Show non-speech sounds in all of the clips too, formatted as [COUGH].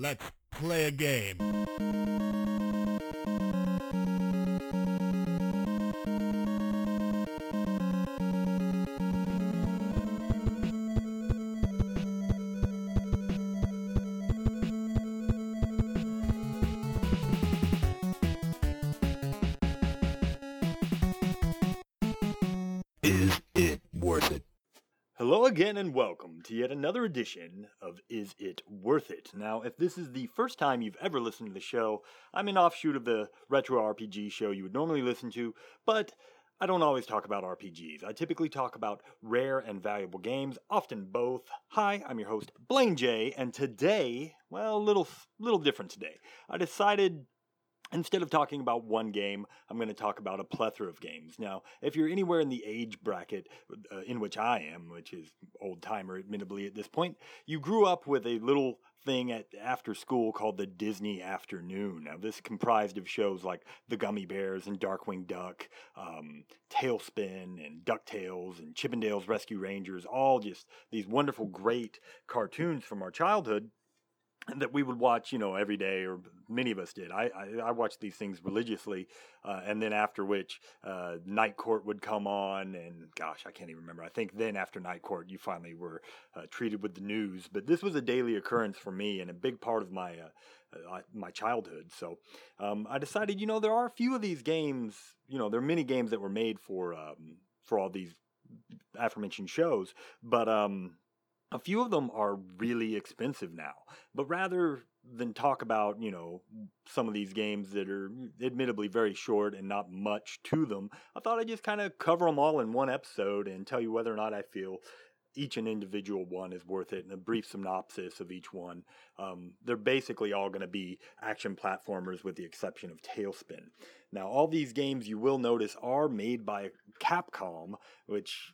let's play a game. Is it worth it? Hello again and welcome to yet another edition of Is It Worth It? Now, if this is the first time you've ever listened to the show, I'm an offshoot of the retro RPG show you would normally listen to, but I don't always talk about RPGs. I typically talk about rare and valuable games, often both. Hi, I'm your host, Blaine J, and today, well, a little, little different today. I decided Instead of talking about one game, I'm going to talk about a plethora of games. Now, if you're anywhere in the age bracket uh, in which I am, which is old timer admittedly at this point, you grew up with a little thing at after school called the Disney Afternoon. Now, this comprised of shows like The Gummi Bears and Darkwing Duck, um, TaleSpin and DuckTales and Chippendales Rescue Rangers, all just these wonderful, great cartoons from our childhood that we would watch, you know, every day, or many of us did. I I, I watched these things religiously, uh, and then after which, uh, Night Court would come on, and gosh, I can't even remember. I think then after Night Court, you finally were uh, treated with the news. But this was a daily occurrence for me, and a big part of my uh, uh, my childhood. So um, I decided, you know, there are a few of these games. You know, there are many games that were made for um, for all these aforementioned shows, but um, a few of them are really expensive now. But rather than talk about, you know, some of these games that are admittedly very short and not much to them, I thought I'd just kind of cover them all in one episode and tell you whether or not I feel each and individual one is worth it and a brief synopsis of each one. Um, they're basically all going to be action platformers with the exception of TaleSpin. Now, all these games you will notice are made by Capcom, which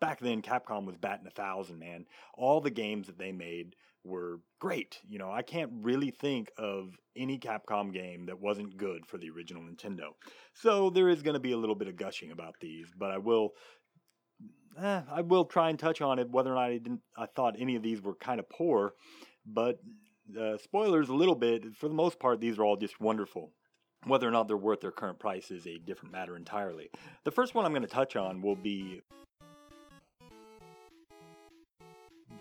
back then Capcom was batting a thousand, man. All the games that they made were great. You know, I can't really think of any Capcom game that wasn't good for the original Nintendo. So there is going to be a little bit of gushing about these, but I will. Eh, I will try and touch on it whether or not I didn't. I thought any of these were kind of poor, but uh, spoilers a little bit. For the most part, these are all just wonderful. Whether or not they're worth their current price is a different matter entirely. The first one I'm going to touch on will be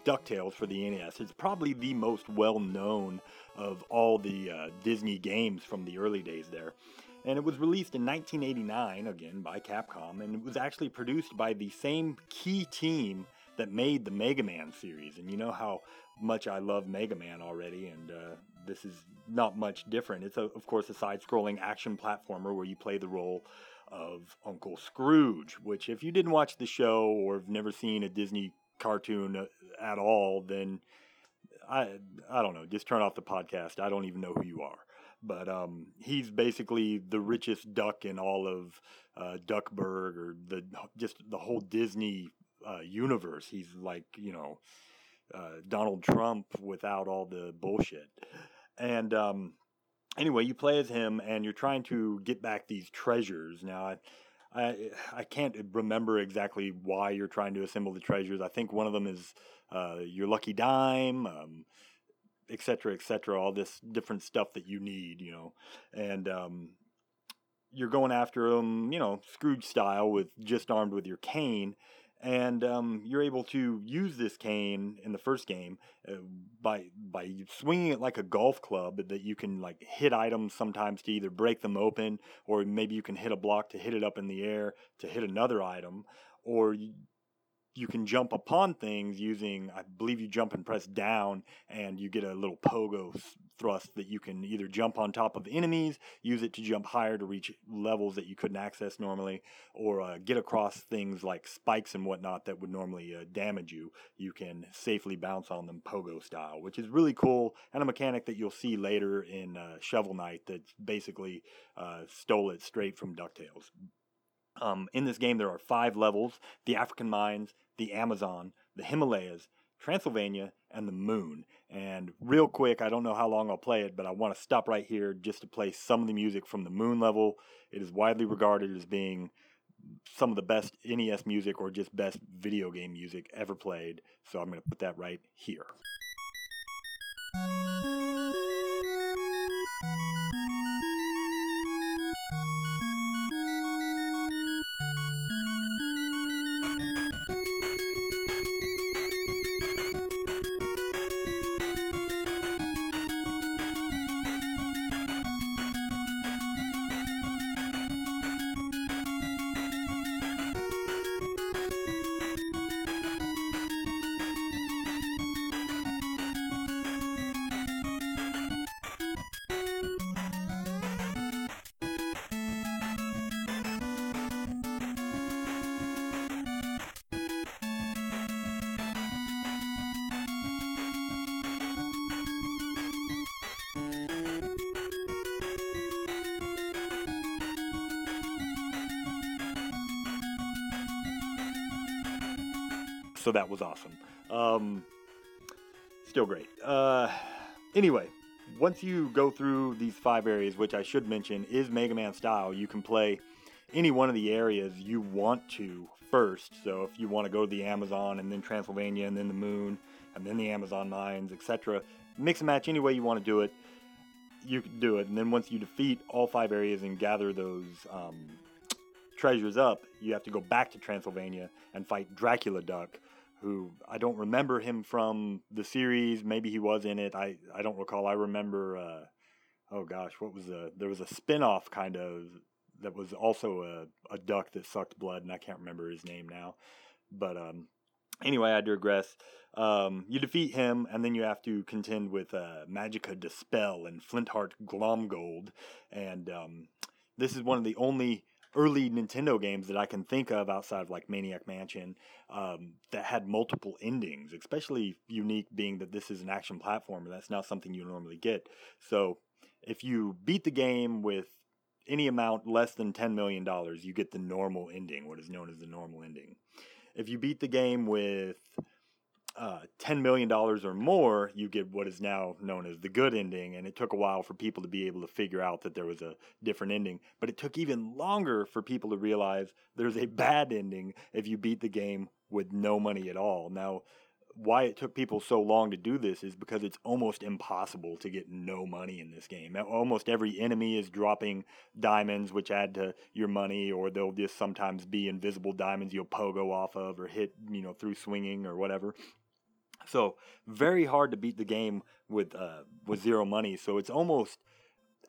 DuckTales for the NES. It's probably the most well known of all the uh, Disney games from the early days there. And it was released in 1989, again by Capcom, and it was actually produced by the same key team that made the Mega Man series. And you know how much I love Mega Man already, and uh, this is not much different. It's, a, of course, a side scrolling action platformer where you play the role of Uncle Scrooge, which, if you didn't watch the show or have never seen a Disney cartoon uh, at all, then I I don't know. Just turn off the podcast. I don't even know who you are. But um, he's basically the richest duck in all of uh, Duckburg or the just the whole Disney uh, universe. He's like you know uh, Donald Trump without all the bullshit. And um, anyway, you play as him, and you're trying to get back these treasures. Now, I, I I can't remember exactly why you're trying to assemble the treasures. I think one of them is uh, your lucky dime, um, et cetera, et cetera. All this different stuff that you need, you know, and um, you're going after them, you know, Scrooge style, with just armed with your cane, and um, you're able to use this cane in the first game uh, by by swinging it like a golf club that you can like hit items sometimes to either break them open or maybe you can hit a block to hit it up in the air to hit another item or you, can jump upon things using, I believe you jump and press down, and you get a little pogo thrust that you can either jump on top of enemies, use it to jump higher to reach levels that you couldn't access normally, or uh, get across things like spikes and whatnot that would normally uh, damage you. You can safely bounce on them pogo style, which is really cool, and a mechanic that you'll see later in uh, Shovel Knight that basically uh, stole it straight from DuckTales. Um, in this game, there are five levels the African mines, the Amazon, the Himalayas, Transylvania, and the moon. And real quick, I don't know how long I'll play it, but I want to stop right here just to play some of the music from the moon level. It is widely regarded as being some of the best NES music or just best video game music ever played. So I'm going to put that right here. So that was awesome. Um, still great. Uh, anyway, once you go through these five areas, which I should mention is Mega Man style, you can play any one of the areas you want to first. So if you want to go to the Amazon and then Transylvania and then the Moon and then the Amazon mines, etc., mix and match any way you want to do it. You can do it, and then once you defeat all five areas and gather those um, treasures up, you have to go back to Transylvania and fight Dracula Duck, who I don't remember him from the series. Maybe he was in it. I, I don't recall. I remember, uh, oh gosh, what was the, there was a spin off kind of that was also a, a duck that sucked blood, and I can't remember his name now. But um, anyway, I digress. Um, you defeat him, and then you have to contend with uh, Magica De Spell and Flintheart Glomgold. And um, this is one of the only early Nintendo games that I can think of outside of like Maniac Mansion um, that had multiple endings, especially unique being that this is an action platformer. That's not something you normally get. So if you beat the game with any amount less than $10 million, you get the normal ending, what is known as the normal ending. If you beat the game with uh, $10 million or more, you get what is now known as the good ending. And it took a while for people to be able to figure out that there was a different ending. But it took even longer for people to realize there's a bad ending if you beat the game with no money at all. Now, why it took people so long to do this is because it's almost impossible to get no money in this game. Almost every enemy is dropping diamonds, which add to your money, or they'll just sometimes be invisible diamonds you'll pogo off of or hit, you know, through swinging or whatever. So very hard to beat the game with uh, with zero money. So it's almost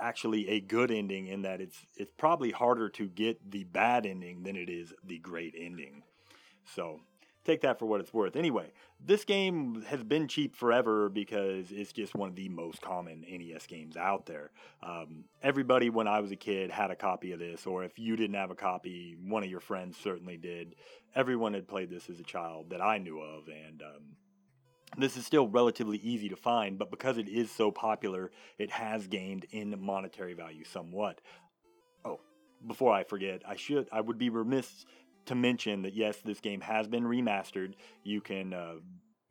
actually a good ending in that it's it's probably harder to get the bad ending than it is the great ending. So take that for what it's worth. Anyway, this game has been cheap forever because it's just one of the most common NES games out there. Um, everybody, when I was a kid, had a copy of this, or if you didn't have a copy, one of your friends certainly did. Everyone had played this as a child that I knew of, and um, this is still relatively easy to find, but because it is so popular, it has gained in monetary value somewhat. Oh, before I forget, I should I would be remiss to mention that yes, this game has been remastered. You can uh,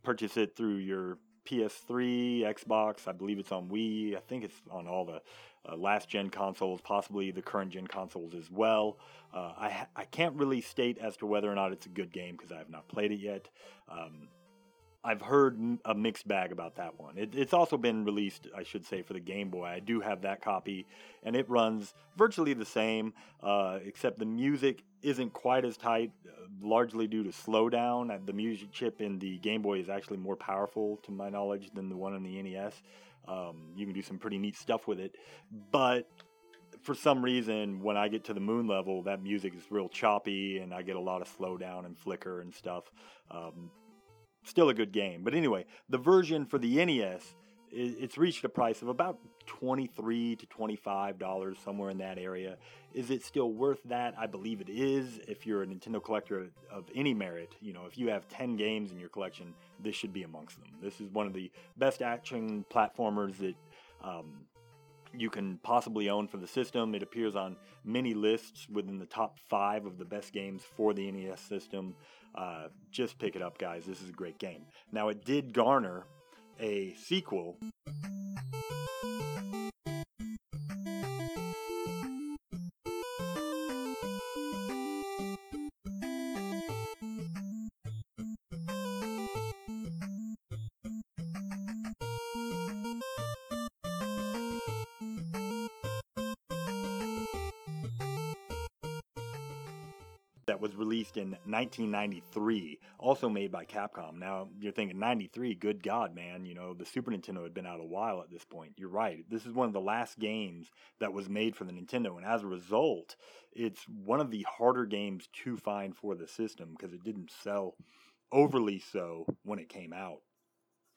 purchase it through your PS3, Xbox. I believe it's on Wii. I think it's on all the uh, last gen consoles, possibly the current gen consoles as well. Uh, I I can't really state as to whether or not it's a good game because I have not played it yet. Um, I've heard a mixed bag about that one. It, it's also been released, I should say, for the Game Boy. I do have that copy, and it runs virtually the same, uh, except the music isn't quite as tight, uh, largely due to slowdown. Uh, the music chip in the Game Boy is actually more powerful, to my knowledge, than the one in the NES. Um, you can do some pretty neat stuff with it, but for some reason, when I get to the moon level, that music is real choppy, and I get a lot of slowdown and flicker and stuff. Um, still a good game. But anyway, the version for the NES, it's reached a price of about 23 to 25 dollars somewhere in that area. Is it still worth that? I believe it is. If you're a nintendo collector of any merit you know if you have 10 games in your collection this should be amongst them. This is one of the best action platformers that um, you can possibly own for the system. It appears on many lists within the top five of the best games for the NES system. Uh, just pick it up, guys. This is a great game. Now, it did garner a sequel. In 1993, also made by Capcom. Now, you're thinking 93, good God, man, you know, the Super Nintendo had been out a while at this point. You're right. This is one of the last games that was made for the Nintendo, and as a result, it's one of the harder games to find for the system because it didn't sell overly so when it came out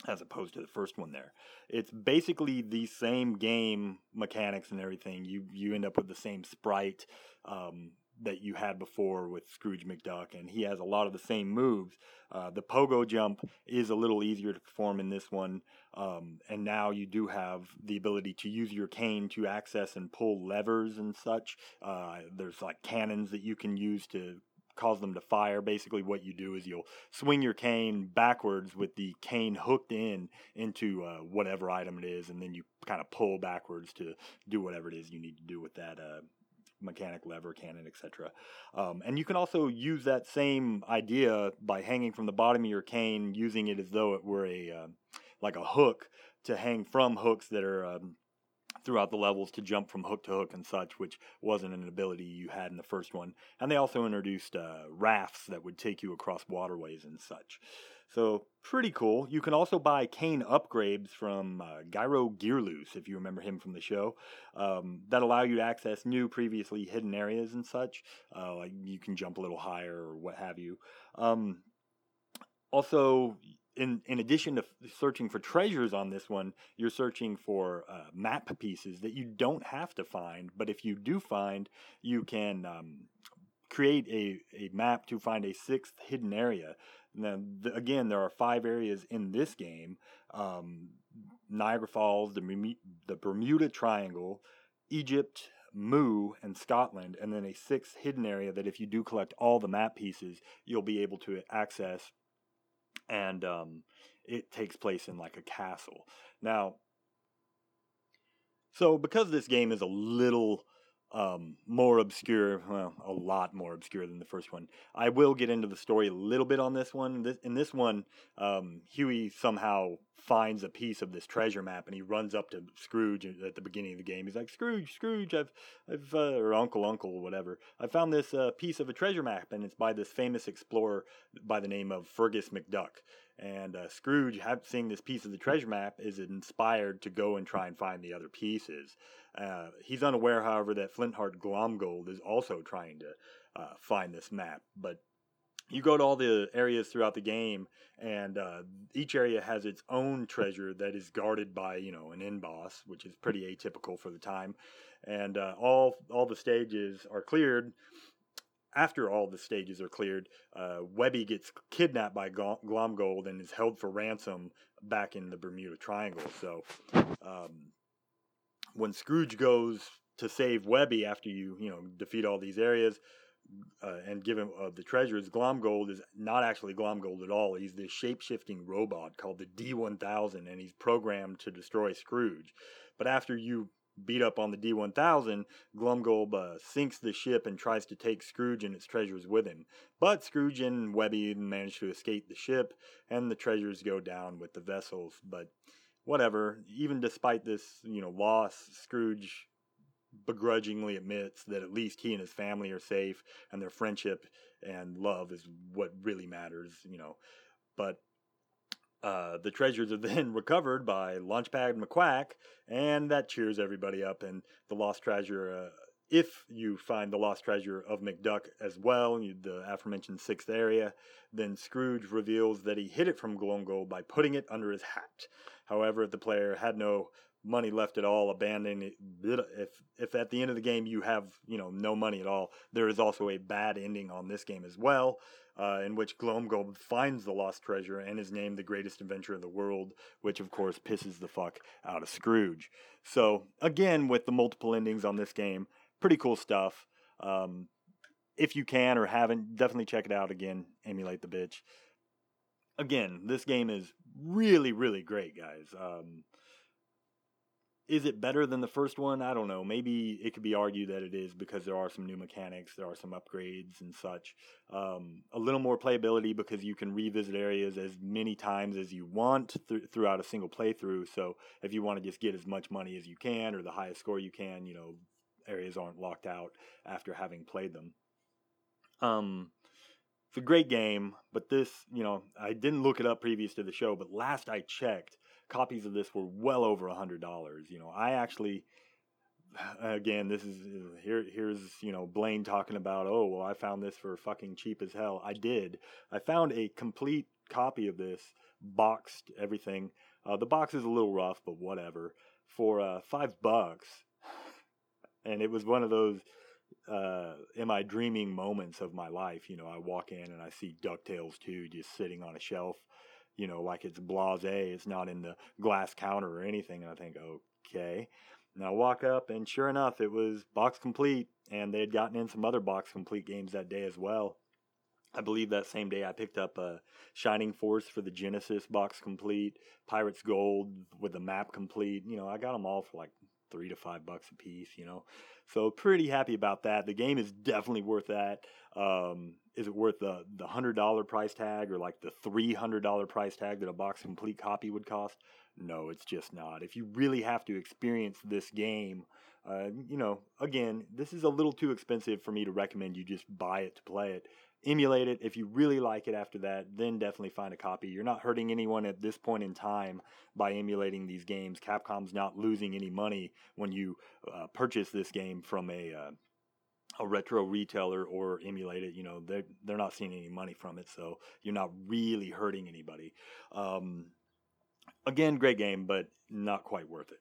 as opposed to the first one there. It's basically the same game mechanics and everything. You you end up with the same sprite. Um, that you had before with Scrooge McDuck, and he has a lot of the same moves. Uh, the pogo jump is a little easier to perform in this one, um, and now you do have the ability to use your cane to access and pull levers and such. Uh, there's like cannons that you can use to cause them to fire. Basically, what you do is you'll swing your cane backwards with the cane hooked in into uh, whatever item it is, and then you kind of pull backwards to do whatever it is you need to do with that uh, mechanic lever cannon etc um, and you can also use that same idea by hanging from the bottom of your cane using it as though it were a uh, like a hook to hang from hooks that are um, throughout the levels to jump from hook to hook and such, which wasn't an ability you had in the first one. And they also introduced uh, rafts that would take you across waterways and such. So pretty cool. You can also buy cane upgrades from uh, Gyro Gearloose, if you remember him from the show, um, that allow you to access new, previously hidden areas and such. Uh, like you can jump a little higher or what have you. Um, also, in in addition to searching for treasures on this one, you're searching for uh, map pieces that you don't have to find, but if you do find, you can um, create a, a map to find a sixth hidden area. Now, the, again, there are five areas in this game: um, Niagara Falls, the the Bermuda Triangle, Egypt, Mu, and Scotland, and then a sixth hidden area that, if you do collect all the map pieces, you'll be able to access and um, it takes place in like a castle. Now, so because this game is a little um, more obscure, well, a lot more obscure than the first one, I will get into the story a little bit on this one. This, in this one, um, Huey somehow finds a piece of this treasure map and he runs up to Scrooge at the beginning of the game. He's like, Scrooge, Scrooge, I've, I've, uh, or Uncle, Uncle, whatever. I found this uh, piece of a treasure map and it's by this famous explorer by the name of Fergus McDuck. And uh, Scrooge, seeing this piece of the treasure map, is inspired to go and try and find the other pieces. Uh, he's unaware, however, that Flintheart Glomgold is also trying to uh, find this map. But you go to all the areas throughout the game, and uh, each area has its own treasure that is guarded by, you know, an end boss, which is pretty atypical for the time. And uh, all all the stages are cleared after all the stages are cleared, uh, Webby gets kidnapped by Glomgold and is held for ransom back in the Bermuda Triangle. So, um, when Scrooge goes to save Webby after you, you know, defeat all these areas uh, and given him uh, the treasures, Glomgold is not actually Glomgold at all. He's this shape-shifting robot called the D1000, and he's programmed to destroy Scrooge. But after you beat up on the D1000, Glomgold uh, sinks the ship and tries to take Scrooge and its treasures with him. But Scrooge and Webby manage to escape the ship, and the treasures go down with the vessels. But whatever, even despite this, you know, loss, Scrooge begrudgingly admits that at least he and his family are safe, and their friendship and love is what really matters, you know. But uh, the treasures are [LAUGHS] then recovered by Launchpad McQuack, and that cheers everybody up. And the lost treasure, uh, if you find the lost treasure of McDuck as well, the aforementioned sixth area, then Scrooge reveals that he hid it from Glomgold by putting it under his hat. However, if the player had no money left at all, abandoning if if at the end of the game you have you know no money at all, there is also a bad ending on this game as well uh, in which Glomgold finds the lost treasure and is named the greatest adventure in the world, which of course pisses the fuck out of Scrooge. So, again, with the multiple endings on this game, pretty cool stuff. Um, if you can or haven't, definitely check it out again. Emulate the bitch. Again, this game is really, really great, guys. Um, is it better than the first one? I don't know. Maybe it could be argued that it is because there are some new mechanics, there are some upgrades and such. Um, a little more playability because you can revisit areas as many times as you want th- throughout a single playthrough. So if you want to just get as much money as you can or the highest score you can, you know, areas aren't locked out after having played them. Um, it's a great game, but this, you know, I didn't look it up previous to the show, but last I checked, copies of this were well over a hundred dollars. You know, I actually, [SIGHS] again, this is here. Here's you know Blaine talking about, oh well, I found this for fucking cheap as hell. I did. I found a complete copy of this, boxed everything. Uh, the box is a little rough, but whatever. For uh, five bucks, [SIGHS] and it was one of those uh, am I dreaming moments of my life. You know, I walk in and I see DuckTales 2 just sitting on a shelf you know, like it's blase. It's not in the glass counter or anything. And I think, okay. And I walk up, and sure enough, it was box complete, and they had gotten in some other box complete games that day as well. I believe that same day I picked up a Shining Force for the Genesis box complete, Pirates Gold with the map complete. You know, I got them all for like three to five bucks a piece, you know. So pretty happy about that. The game is definitely worth that. Um, is it worth the the hundred dollar price tag or like the three hundred dollar price tag that a box complete copy would cost? No, it's just not. If you really have to experience this game, uh, you know, again, this is a little too expensive for me to recommend you just buy it to play it emulate it. If you really like it after that, then definitely find a copy. You're not hurting anyone at this point in time by emulating these games. Capcom's not losing any money when you uh, purchase this game from a uh, a retro retailer or emulate it. You know, they're they're not seeing any money from it, so you're not really hurting anybody. Um, again, great game, but not quite worth it.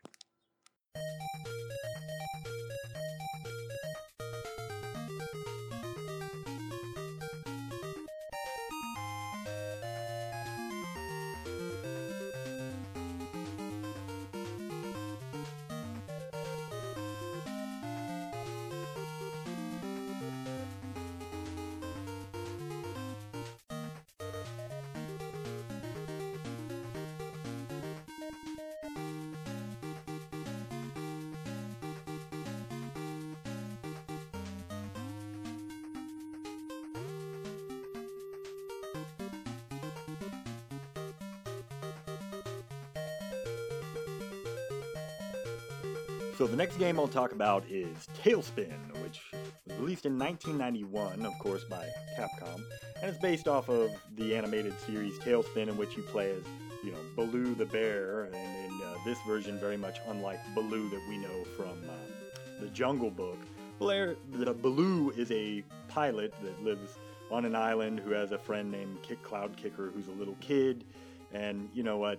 So the next game I'll talk about is TaleSpin, which was released in 1991, of course, by Capcom, and it's based off of the animated series TaleSpin, in which you play as, you know, Baloo the bear, and in uh, this version, very much unlike Baloo that we know from uh, the Jungle Book. Blair, the Baloo is a pilot that lives on an island who has a friend named Kit Cloud Kicker, who's a little kid, and you know what?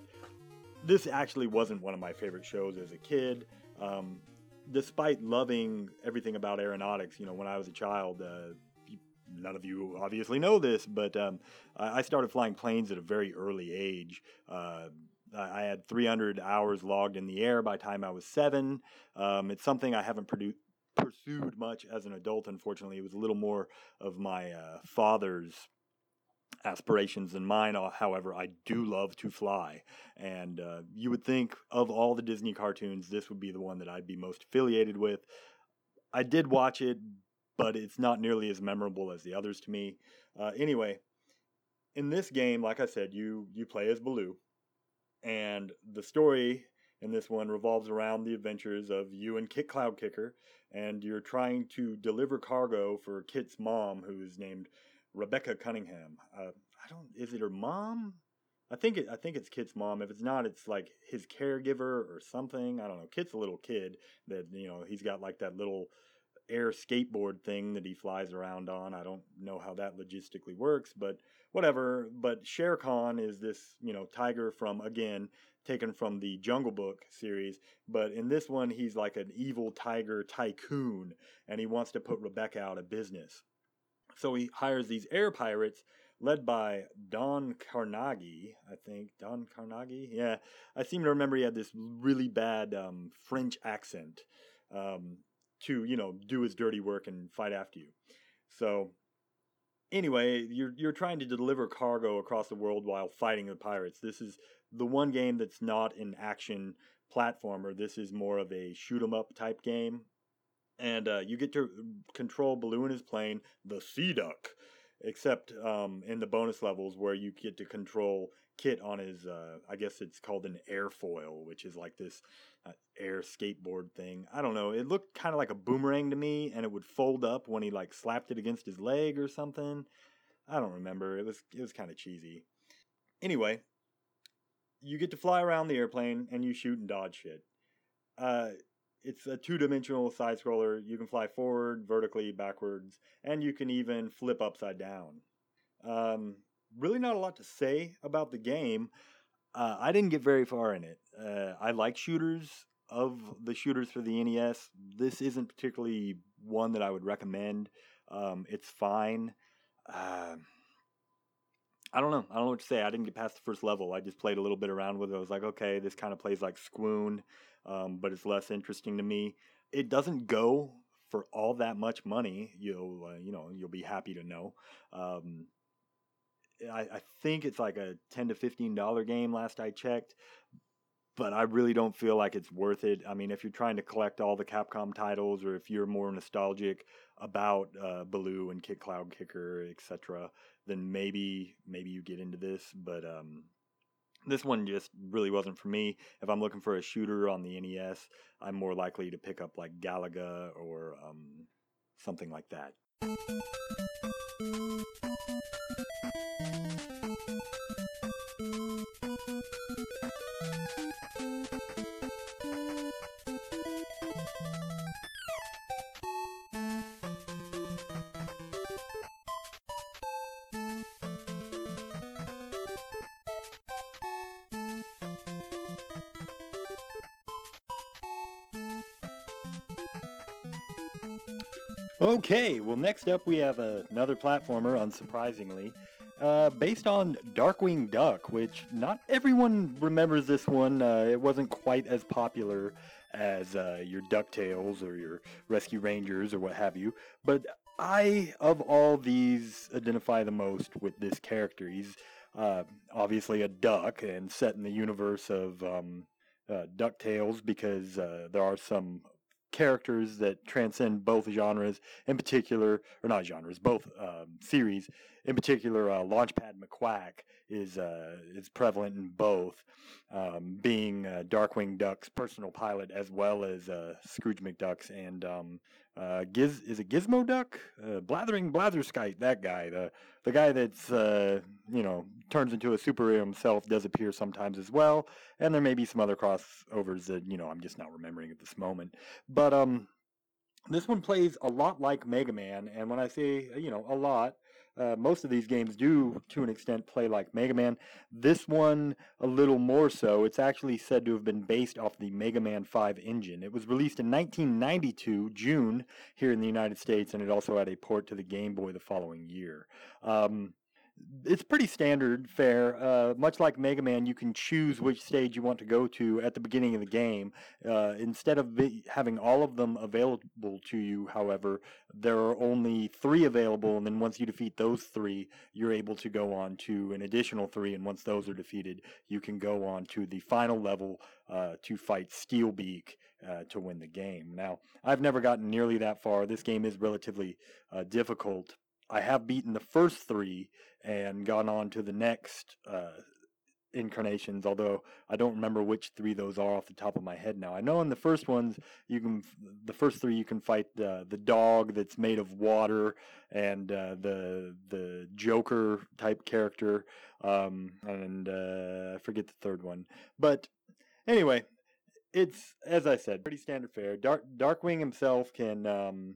This actually wasn't one of my favorite shows as a kid. Um, despite loving everything about aeronautics, you know, when I was a child, uh, none of you obviously know this, but um, I started flying planes at a very early age. Uh, I had 300 hours logged in the air by the time I was seven. Um, it's something I haven't produ- pursued much as an adult, unfortunately. It was a little more of my uh, father's aspirations than mine. However, I do love to fly, and uh, you would think of all the Disney cartoons, this would be the one that I'd be most affiliated with. I did watch it, but it's not nearly as memorable as the others to me. Uh, anyway, in this game, like I said, you you play as Baloo, and the story in this one revolves around the adventures of you and Kit Cloud Kicker, and you're trying to deliver cargo for Kit's mom, who is named Rebecca Cunningham. Uh, I don't. Is it her mom? I think it. I think it's Kit's mom. If it's not, it's like his caregiver or something. I don't know. Kit's a little kid that you know he's got like that little air skateboard thing that he flies around on. I don't know how that logistically works, but whatever. But Shere Khan is this, you know, tiger from again taken from the Jungle Book series, but in this one he's like an evil tiger tycoon and he wants to put Rebecca out of business. So he hires these air pirates led by Don Carnegie, I think. Don Carnegie? Yeah. I seem to remember he had this really bad um, French accent um, to, you know, do his dirty work and fight after you. So, anyway, you're, you're trying to deliver cargo across the world while fighting the pirates. This is the one game that's not an action platformer. This is more of a shoot 'em up type game and uh, you get to control Baloo and his plane, the Sea Duck, except um, in the bonus levels where you get to control Kit on his, uh, I guess it's called an airfoil, which is like this uh, air skateboard thing. I don't know. It looked kind of like a boomerang to me, and it would fold up when he like slapped it against his leg or something. I don't remember. It was it was kind of cheesy. Anyway, you get to fly around the airplane and you shoot and dodge shit. Uh, it's a two-dimensional side scroller. You can fly forward, vertically, backwards, and you can even flip upside down. Um, really, not a lot to say about the game. Uh, I didn't get very far in it. Uh, I like shooters. Of the shooters for the NES, this isn't particularly one that I would recommend. Um, it's fine. Uh, I don't know. I don't know what to say. I didn't get past the first level. I just played a little bit around with it. I was like, okay, this kind of plays like Sqoon um, but it's less interesting to me. It doesn't go for all that much money. You'll uh, you know you'll be happy to know. Um, I, I think it's like a ten to fifteen dollar game last I checked. But I really don't feel like it's worth it. I mean, if you're trying to collect all the Capcom titles, or if you're more nostalgic about uh, Baloo and Kit Cloud Kicker, etc., then maybe maybe you get into this. But um, this one just really wasn't for me. If I'm looking for a shooter on the NES, I'm more likely to pick up like Galaga or um, something like that. Well, next up we have another platformer, unsurprisingly, uh, based on Darkwing Duck, which not everyone remembers this one. Uh, it wasn't quite as popular as uh, your DuckTales or your Rescue Rangers or what have you, but I, of all these, identify the most with this character. He's uh, obviously a duck and set in the universe of um, uh, DuckTales because uh, there are some characters that transcend both genres, in particular, or not genres, both um, series. In particular, uh, Launchpad McQuack is uh, is prevalent in both, um, being uh, Darkwing Duck's personal pilot as well as uh, Scrooge McDuck's and um, uh, Giz is it Gizmo Duck, uh, Blathering Blatherskite, that guy, the the guy that's uh, you know turns into a superhero himself does appear sometimes as well, and there may be some other crossovers that you know I'm just not remembering at this moment, but um. This one plays a lot like Mega Man, and when I say, you know, a lot, uh, most of these games do, to an extent, play like Mega Man. This one, a little more so. It's actually said to have been based off the Mega Man 5 engine. It was released in 1992, June, here in the United States, and it also had a port to the Game Boy the following year. Um, it's pretty standard fare. Uh, much like Mega Man, you can choose which stage you want to go to at the beginning of the game. Uh, instead of be- having all of them available to you, however, there are only three available, and then once you defeat those three, you're able to go on to an additional three, and once those are defeated, you can go on to the final level uh, to fight Steelbeak uh, to win the game. Now, I've never gotten nearly that far. This game is relatively uh, difficult. I have beaten the first three and gone on to the next uh, incarnations, although I don't remember which three those are off the top of my head now. I know in the first ones you can, the first three you can fight the the dog that's made of water and uh, the the Joker type character, um, and uh, I forget the third one. But anyway, it's as I said, pretty standard fare. Dark Darkwing himself can. Um,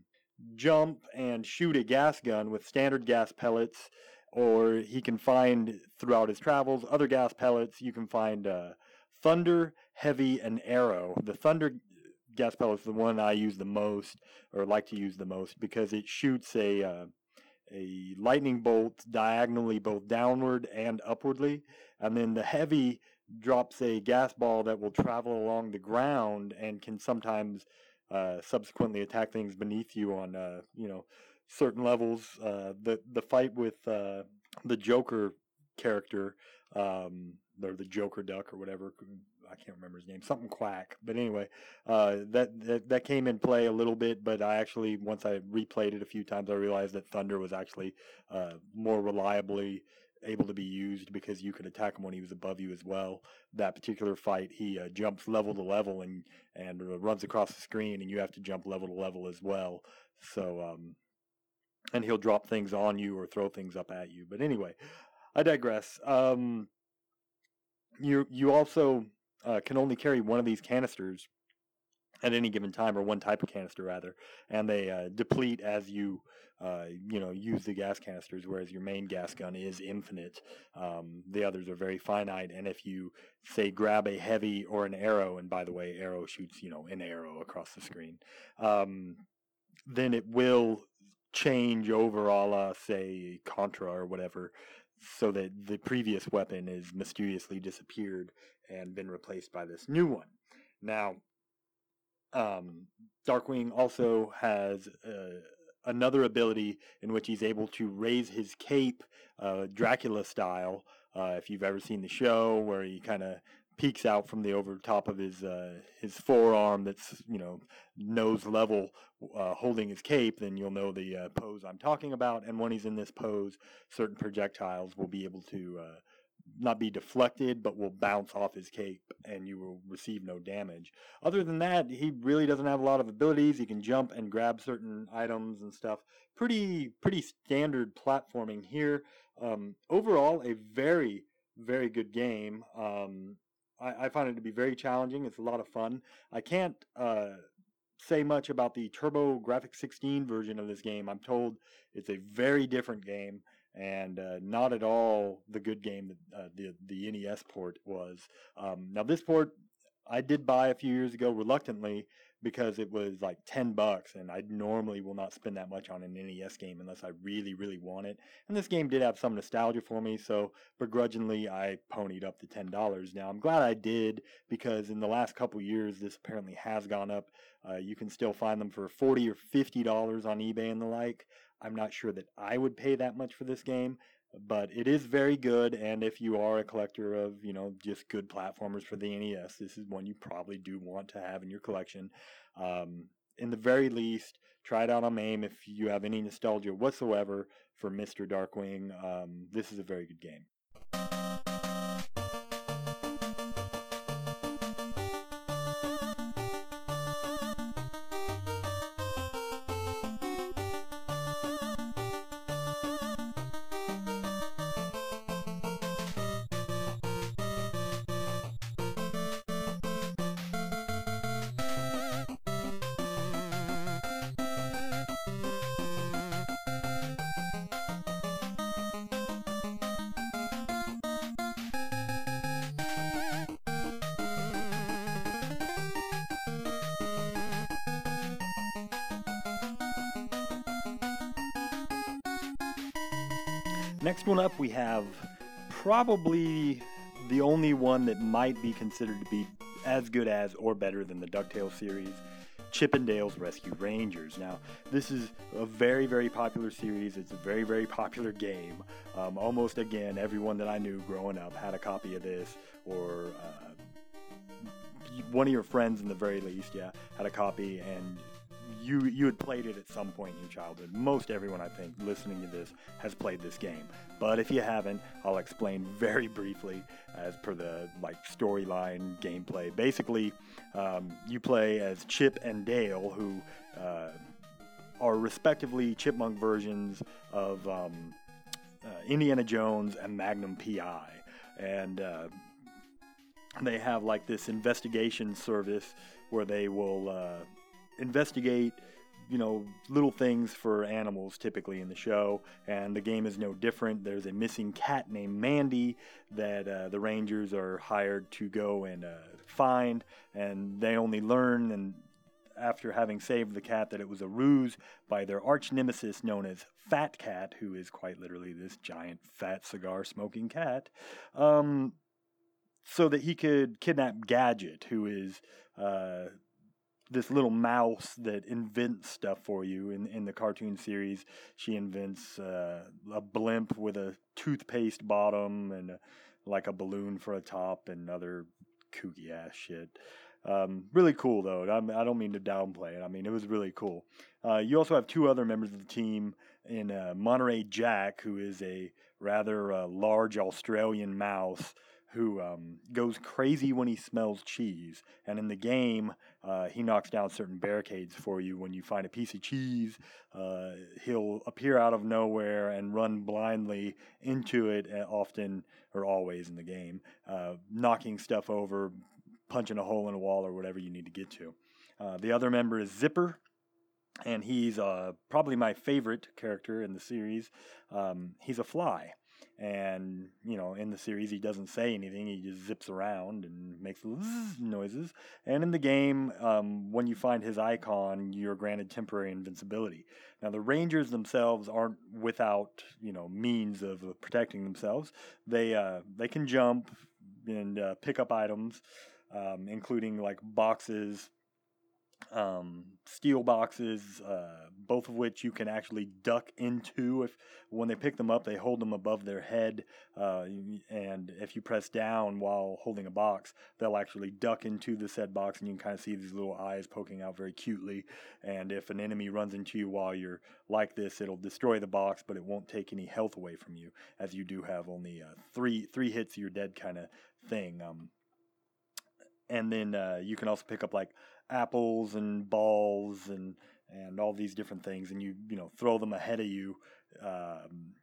jump and shoot a gas gun with standard gas pellets or he can find throughout his travels other gas pellets. You can find uh, thunder, heavy, and arrow. The thunder gas pellet is the one I use the most, or like to use the most, because it shoots a uh, a lightning bolt diagonally both downward and upwardly, and then the heavy drops a gas ball that will travel along the ground and can sometimes uh, subsequently attack things beneath you on uh, you know certain levels. Uh, the the fight with uh, the Joker character, um, or the Joker Duck or whatever. I can't remember his name. Something Quack. But anyway, uh, that, that that came in play a little bit. But I actually once I replayed it a few times, I realized that Thunder was actually uh, more reliably able to be used because you could attack him when he was above you as well. That particular fight, he uh, jumps level to level and and uh, runs across the screen, and you have to jump level to level as well. So um, and he'll drop things on you or throw things up at you. But anyway, I digress. Um, you you also uh, can only carry one of these canisters at any given time, or one type of canister rather, and they uh, deplete as you uh, you know use the gas canisters. Whereas your main gas gun is infinite. Um, the others are very finite, and if you say grab a heavy or an arrow, and by the way, arrow shoots you know an arrow across the screen, um, then it will change over a la, say, Contra or whatever, so that the previous weapon is mysteriously disappeared and been replaced by this new one. Now, um, Darkwing also has a, another ability in which he's able to raise his cape, uh, Dracula style. Uh, if you've ever seen the show, where he kind of peeks out from the over top of his uh, his forearm that's you know nose level uh, holding his cape then you'll know the uh, pose I'm talking about. And when he's in this pose certain projectiles will be able to uh, not be deflected but will bounce off his cape and you will receive no damage. Other than that he really doesn't have a lot of abilities. He can jump and grab certain items and stuff. Pretty pretty standard platforming here. Um, overall a very very good game. Um, I, I find it to be very challenging. It's a lot of fun. I can't uh, say much about the TurboGrafx-16 version of this game. I'm told it's a very different game and uh, not at all the good game that uh, the the NES port was. Um, now this port I did buy a few years ago reluctantly because it was like 10 bucks and I normally will not spend that much on an NES game unless I really really want it. And this game did have some nostalgia for me, so begrudgingly I ponied up the $10. Now I'm glad I did because in the last couple years this apparently has gone up. Uh, you can still find them for 40 or $50 on eBay and the like. I'm not sure that I would pay that much for this game, but it is very good and if you are a collector of you know just good platformers for the nes this is one you probably do want to have in your collection. Um, in the very least try it out on MAME if you have any nostalgia whatsoever for mr darkwing. Um, this is a very good game we have probably the only one that might be considered to be as good as or better than the DuckTales series. Chippendales Rescue Rangers. Now, this is a very, very popular series. It's a very, very popular game. Um, almost again, everyone that I knew growing up had a copy of this, or uh, one of your friends, in the very least, yeah, had a copy, and you you had played it at some point in your childhood. Most everyone I think listening to this has played this game. But if you haven't, I'll explain [LAUGHS] very briefly as per the like storyline gameplay. Basically, um, you play as Chip and Dale, who uh, are respectively chipmunk versions of um, uh, Indiana Jones and Magnum PI, and uh, they have like this investigation service where they will uh, investigate you know little things for animals typically in the show and the game is no different. There's a missing cat named mandy that uh, the rangers are hired to go and uh, find and they only learn and after having saved the cat that it was a ruse by their arch nemesis known as fat cat who is quite literally this giant fat cigar smoking cat um, so that he could kidnap gadget who is uh, this little mouse that invents stuff for you in in the cartoon series. She invents uh, a blimp with a toothpaste bottom and a, like a balloon for a top and other kooky ass shit. Um, really cool though. I'm, I do not mean to downplay it. I mean it was really cool. Uh, you also have two other members of the team in uh, Monterey Jack, who is a rather uh, large Australian mouse who um, goes crazy when he smells cheese. And in the game, uh, he knocks down certain barricades for you. When you find a piece of cheese, uh, he'll appear out of nowhere and run blindly into it, uh, often or always in the game, uh, knocking stuff over, punching a hole in a wall, or whatever you need to get to. Uh, the other member is Zipper. And he's uh, probably my favorite character in the series. Um, he's a fly and you know in the series he doesn't say anything he just zips around and makes noises and in the game um, when you find his icon you're granted temporary invincibility. Now the rangers themselves aren't without you know means of uh, protecting themselves. They uh, they can jump and uh, pick up items um, including like boxes um, steel boxes, uh, both of which you can actually duck into. If when they pick them up, they hold them above their head, uh, and if you press down while holding a box, they'll actually duck into the said box, and you can kind of see these little eyes poking out very cutely. And if an enemy runs into you while you're like this, it'll destroy the box, but it won't take any health away from you, as you do have only uh, three three hits, you're dead kind of thing. Um, and then uh, you can also pick up like apples and balls and and all these different things, and you you know throw them ahead of you, um,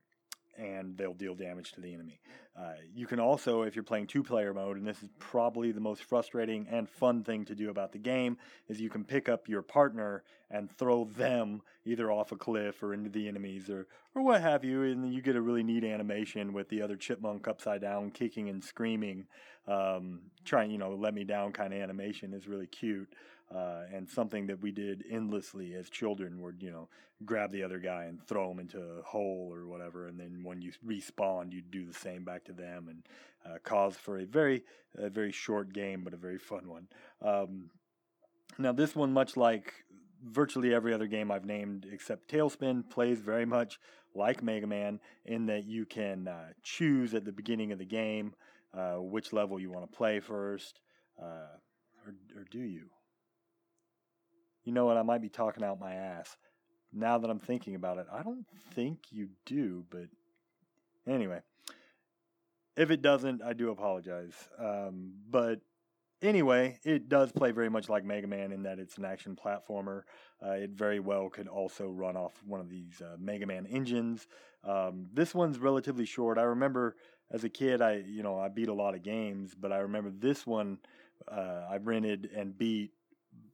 and they'll deal damage to the enemy. Uh, you can also, if you're playing two-player mode, and this is probably the most frustrating and fun thing to do about the game, is you can pick up your partner and throw them either off a cliff or into the enemies or or what have you, and you get a really neat animation with the other chipmunk upside down, kicking and screaming, um, trying you know let me down kind of animation is really cute uh, and something that we did endlessly as children would you know grab the other guy and throw him into a hole or whatever and then when you respawn you'd do the same back to them and uh, for a very a very short game but a very fun one um, now this one much like virtually every other game I've named except TaleSpin, plays very much like Mega Man in that you can uh, choose at the beginning of the game uh, which level you want to play first, uh, or, or do you? You know what? I might be talking out my ass. Now that I'm thinking about it, I don't think you do, but anyway. If it doesn't, I do apologize. Um, but anyway, it does play very much like Mega Man in that it's an action platformer. Uh, it very well could also run off one of these uh, Mega Man engines. Um, this one's relatively short. I remember as a kid, I you know I beat a lot of games, but I remember this one uh, I rented and beat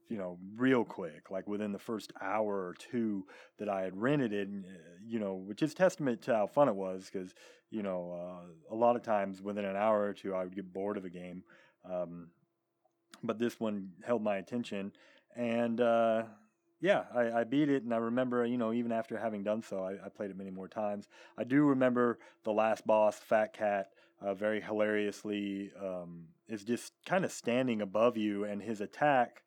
you know, real quick, like within the first hour or two that I had rented it, uh, you know, which is testament to how fun it was because, you know, uh, a lot of times within an hour or two I would get bored of a game. Um, but this one held my attention. And uh, yeah, I, I, beat it. And I remember, you know, even after having done so, I, I played it many more times. I do remember the last boss, Fat Cat. Uh, very hilariously, um, is just kind of standing above you, and his attack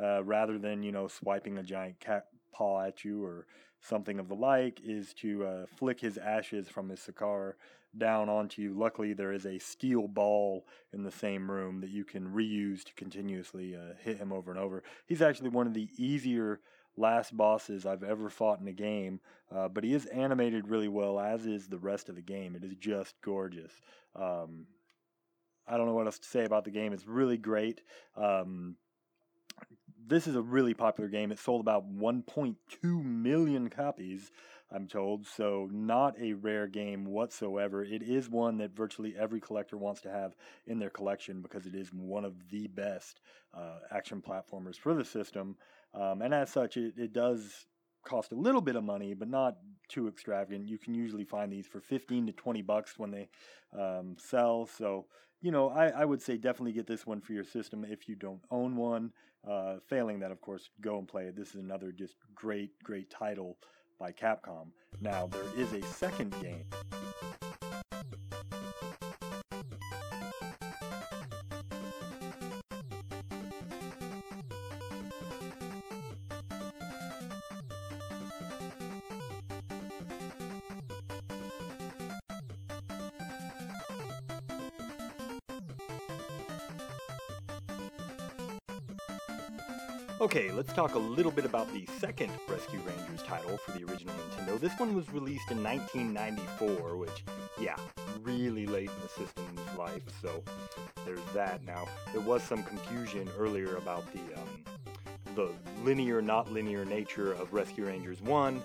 uh, rather than you know swiping a giant cat paw at you or something of the like, is to uh, flick his ashes from his cigar down onto you. Luckily, there is a steel ball in the same room that you can reuse to continuously uh, hit him over and over. He's actually one of the easier last bosses I've ever fought in a game, uh, but he is animated really well, as is the rest of the game. It is just gorgeous. Um, I don't know what else to say about the game. It's really great. Um, this is a really popular game. It sold about 1.2 million copies, I'm told, so not a rare game whatsoever. It is one that virtually every collector wants to have in their collection because it is one of the best uh, action platformers for the system. Um, and as such, it, it does cost a little bit of money, but not too extravagant. You can usually find these for 15 to 20 bucks when they um, sell. So, you know, I, I, would say definitely get this one for your system if you don't own one. Uh, failing that, of course, go and play it. This is another just great, great title by Capcom. Now, there is a second game. Okay, let's talk a little bit about the second Rescue Rangers title for the original Nintendo. This one was released in 1994, which, yeah, really late in the system's life, so there's that. Now, there was some confusion earlier about the, um, the linear, not linear nature of Rescue Rangers 1.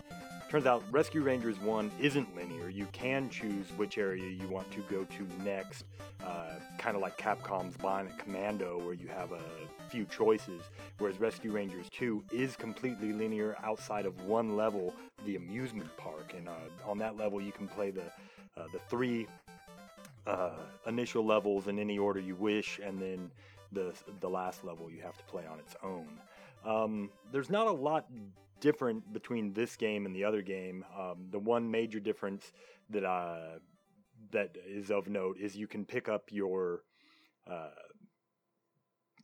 Turns out Rescue Rangers 1 isn't linear. You can choose which area you want to go to next, uh, kind of like Capcom's Bionic Commando, where you have a few choices, whereas Rescue Rangers 2 is completely linear outside of one level, the amusement park. And uh, on that level, you can play the, uh, the three uh, initial levels in any order you wish, and then the, the last level you have to play on its own. Um, there's not a lot different between this game and the other game. Um, the one major difference that uh, that is of note is you can pick up your uh,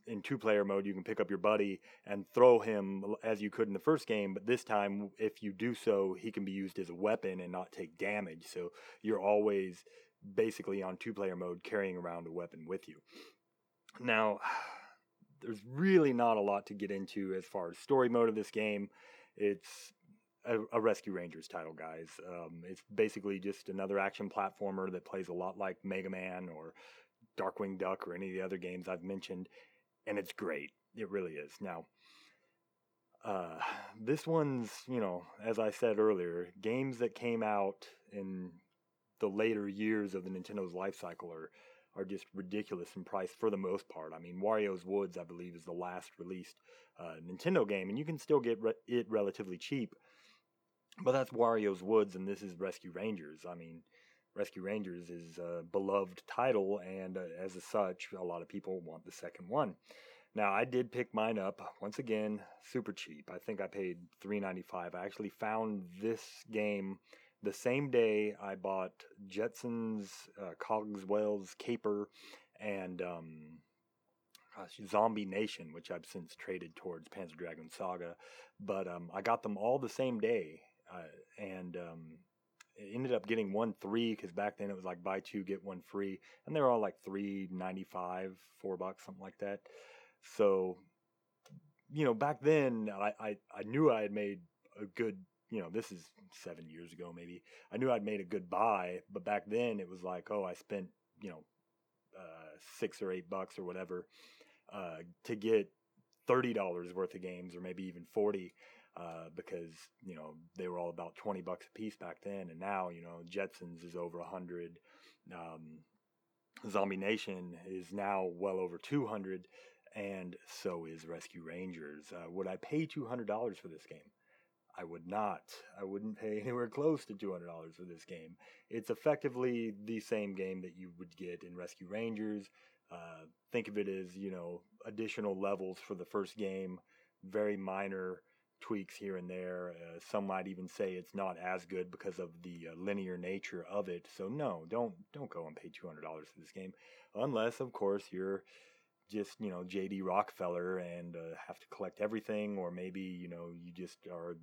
in two player mode, you can pick up your buddy and throw him as you could in the first game. But this time, if you do so, he can be used as a weapon and not take damage. So you're always basically on two player mode carrying around a weapon with you. Now, [SIGHS] there's really not a lot to get into as far as story mode of this game. It's a, a Rescue Rangers title, guys. Um, it's basically just another action platformer that plays a lot like Mega Man or Darkwing Duck or any of the other games I've mentioned, and it's great. It really is. Now, uh, this one's, you know, as I said earlier, games that came out in the later years of the Nintendo's life cycle are are just ridiculous in price for the most part. I mean, Wario's Woods, I believe, is the last released uh, Nintendo game, and you can still get re- it relatively cheap. But that's Wario's Woods, and this is Rescue Rangers. I mean, Rescue Rangers is a beloved title, and uh, as such, a lot of people want the second one. Now, I did pick mine up once again, super cheap. I think I paid three ninety five. I actually found this game the same day I bought Jetsons, uh, Cogswell's Caper, and um, gosh, Zombie Nation, which I've since traded towards Panzer Dragoon Saga. But um, I got them all the same day, uh, and um, ended up getting one three because back then it was like buy two get one free, and they were all like three ninety five, four bucks, something like that. So, you know, back then I, I, I knew I had made a good you know, this is seven years ago maybe. I knew I'd made a good buy, but back then it was like, oh, I spent, you know, uh, six or eight bucks or whatever uh, to get thirty dollars worth of games, or maybe even forty, uh, because you know they were all about twenty bucks a piece back then, and now you know Jetsons is over a hundred. Um, Zombie Nation is now well over two hundred, and so is Rescue Rangers. Uh, would I pay two hundred dollars for this game? I would not. I wouldn't pay [LAUGHS] anywhere close to $200 for this game. It's effectively the same game that you would get in Rescue Rangers. Uh, think of it as, you know, additional levels for the first game, very minor tweaks here and there. Uh, some might even say it's not as good because of the uh, linear nature of it. So no, don't don't go and pay $200 for this game unless of course you're just you know JD Rockefeller and uh, have to collect everything, or maybe you know you just are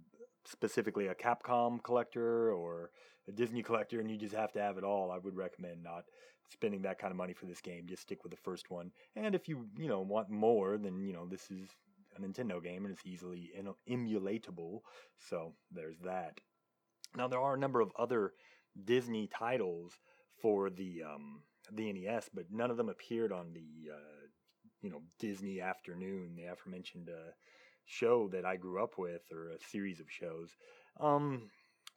specifically a Capcom collector or a Disney collector and you just have to have it all, I would recommend not spending that kind of money for this game. Just stick with the first one. And if you, you know, want more, then, you know, this is a Nintendo game and it's easily emulatable. So there's that. Now there are a number of other Disney titles for the um, the NES, but none of them appeared on the uh, you know Disney Afternoon, the aforementioned uh, show that I grew up with, or a series of shows. Um,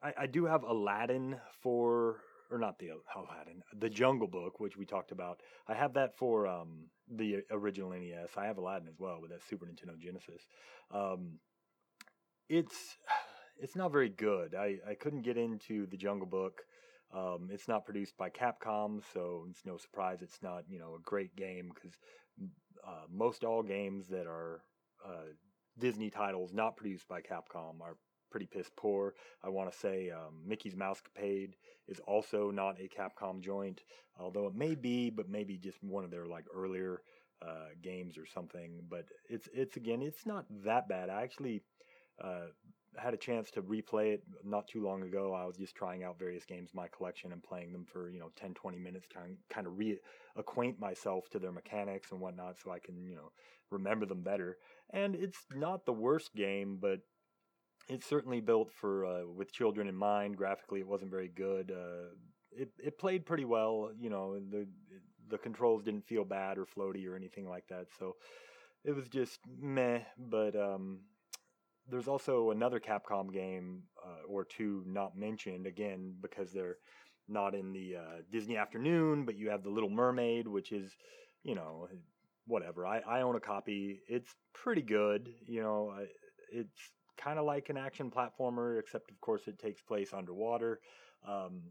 I, I do have Aladdin for, or not the Aladdin, the Jungle Book, which we talked about. I have that for um, the original NES. I have Aladdin as well with that Super Nintendo Genesis. Um, it's it's not very good. I, I couldn't get into the Jungle Book. Um, it's not produced by Capcom, so it's no surprise it's not you know a great game because uh, most all games that are uh, Disney titles not produced by Capcom are pretty piss poor. I want to say um, Mickey's Mousecapade is also not a Capcom joint, although it may be, but maybe just one of their like earlier uh, games or something. But it's it's again, it's not that bad. I actually uh, had a chance to replay it not too long ago. I was just trying out various games in my collection and playing them for, you know, 10, 20 minutes, trying kind of reacquaint myself to their mechanics and whatnot so I can, you know, remember them better. And it's not the worst game, but it's certainly built for uh, with children in mind. Graphically, it wasn't very good. Uh, it it played pretty well, you know. The the controls didn't feel bad or floaty or anything like that. So it was just meh. But um, there's also another Capcom game uh, or two not mentioned again because they're not in the uh, Disney Afternoon, but you have the Little Mermaid, which is, you know, whatever. I, I own a copy. It's pretty good. You know, it's kind of like an action platformer, except of course it takes place underwater. Um,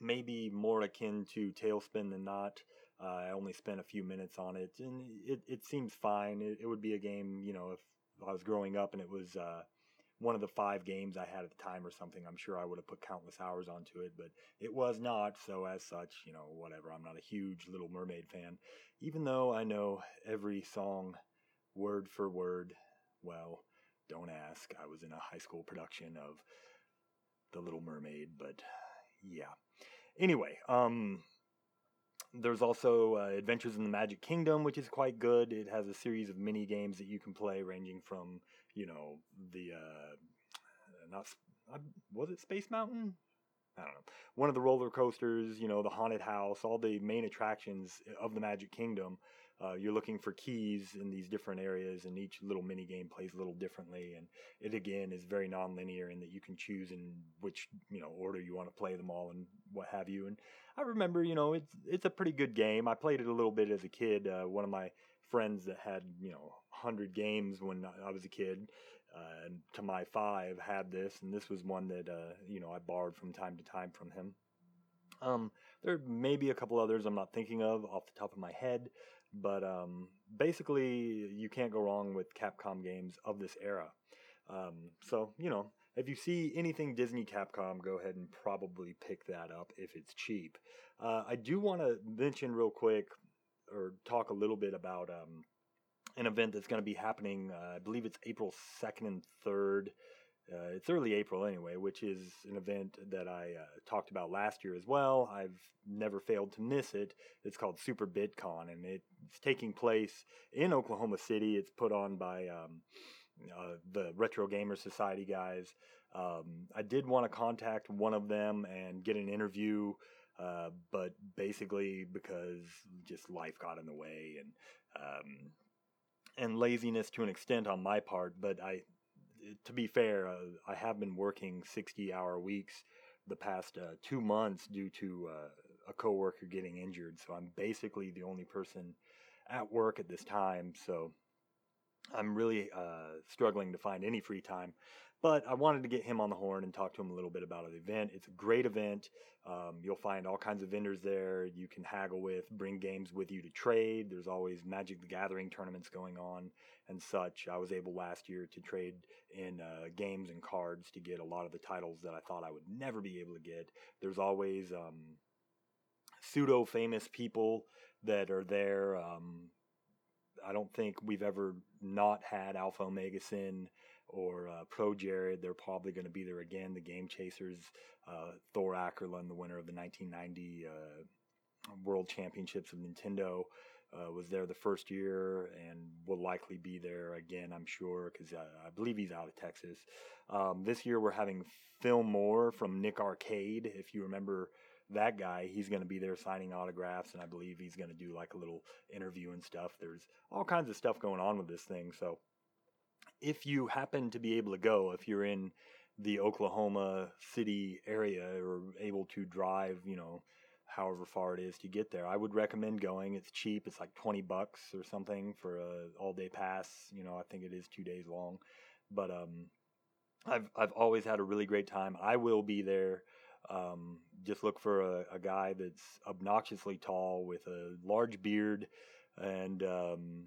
maybe more akin to TaleSpin than not. Uh, I only spent a few minutes on it, and it, it seems fine. It, it would be a game, you know, if I was growing up and it was uh, one of the five games I had at the time or something. I'm sure I would have put countless hours onto it, but it was not. So as such, you know, whatever. I'm not a huge Little Mermaid fan, even though I know every song word for word. Well, don't ask. I was in a high school production of The Little Mermaid, but yeah. Anyway, um, there's also uh, Adventures in the Magic Kingdom, which is quite good. It has a series of mini games that you can play, ranging from you know the uh, not was it Space Mountain? I don't know. One of the roller coasters, you know, the haunted house, all the main attractions of the Magic Kingdom. Uh, you're looking for keys in these different areas, and each little mini game plays a little differently. And it again is very non-linear in that you can choose in which you know order you want to play them all and what have you. And I remember, you know, it's it's a pretty good game. I played it a little bit as a kid. Uh, one of my friends that had you know 100 games when I was a kid, uh, and to my five had this, and this was one that uh, you know I borrowed from time to time from him. Um, there may be a couple others I'm not thinking of off the top of my head, but um, basically you can't go wrong with Capcom games of this era. Um, so you know, if you see anything Disney Capcom, go ahead and probably pick that up if it's cheap. Uh, I do want to mention real quick or talk a little bit about um, an event that's going to be happening. Uh, I believe it's April 2nd and 3rd. Uh, it's early April anyway, which is an event that I uh, talked about last year as well. I've never failed to miss it. It's called Super BitCon, and it's taking place in Oklahoma City. It's put on by um, uh, the Retro Gamer Society guys. Um, I did want to contact one of them and get an interview, uh, but basically because just life got in the way and um, and laziness to an extent on my part. But I, to be fair, uh, I have been working sixty-hour weeks the past uh, two months due to uh, a coworker getting injured. So I'm basically the only person at work at this time. So I'm really uh, struggling to find any free time. But I wanted to get him on the horn and talk to him a little bit about the event. It's a great event. Um, you'll find all kinds of vendors there you can haggle with, bring games with you to trade. There's always Magic the Gathering tournaments going on and such. I was able last year to trade in uh, games and cards to get a lot of the titles that I thought I would never be able to get. There's always um, pseudo famous people that are there. Um, I don't think we've ever not had Alpha Omega Sin or uh, Pro Jared. They're probably going to be there again. The Game Chasers, uh, Thor Aackerlund, the winner of the 1990 uh, World Championships of Nintendo, uh, was there the first year and will likely be there again, I'm sure, because uh, I believe he's out of Texas. Um, this year we're having Phil Moore from Nick Arcade. If you remember that guy, he's going to be there signing autographs, and I believe he's going to do like a little interview and stuff. There's all kinds of stuff going on with this thing. So if you happen to be able to go, if you're in the Oklahoma City area or able to drive, you know, however far it is to get there, I would recommend going. It's cheap. It's like 20 bucks or something for a all day pass. You know, I think it is two days long, but, um, I've, I've always had a really great time. I will be there. Um, just look for a, a, guy that's obnoxiously tall with a large beard and um,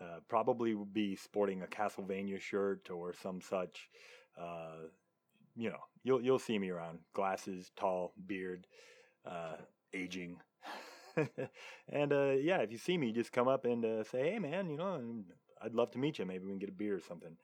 uh, probably be sporting a Castlevania shirt or some such. Uh, you know, you'll you'll see me around. Glasses, tall, beard, uh, aging. [LAUGHS] and uh, yeah, if you see me, just come up and uh, say, "Hey, man, you know, I'd love to meet you. Maybe we can get a beer or something."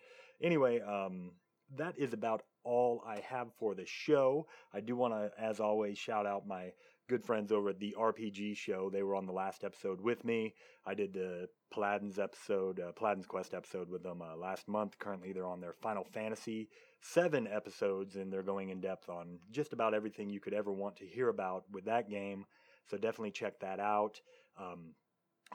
Anyway, um, that is about all I have for the show. I do want to, as always, shout out my good friends over at the RPG show. They were on the last episode with me. I did the Paladins episode, uh, Paladins Quest episode with them uh, last month. Currently, they're on their Final Fantasy seven episodes, and they're going in depth on just about everything you could ever want to hear about with that game. So definitely check that out. Um,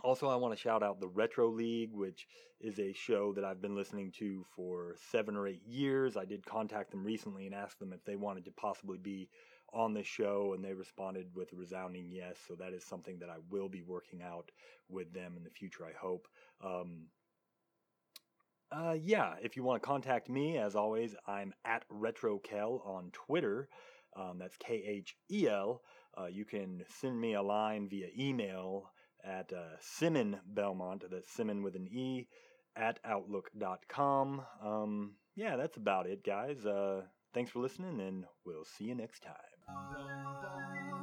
also, I want to shout out the Retro League, which is a show that I've been listening to for seven or eight years. I did contact them recently and ask them if they wanted to possibly be on the show, and they responded with a resounding yes. So that is something that I will be working out with them in the future, I hope. Um, uh, yeah, if you want to contact me, as always, I'm at RetroKhel on Twitter. Um, that's K H E L. Uh, you can send me a line via email at uh, Simon Belmont, that's Simon with an E, at outlook.com. Um, yeah, that's about it, guys. Uh, thanks for listening, and we'll see you next time. Dum, dum.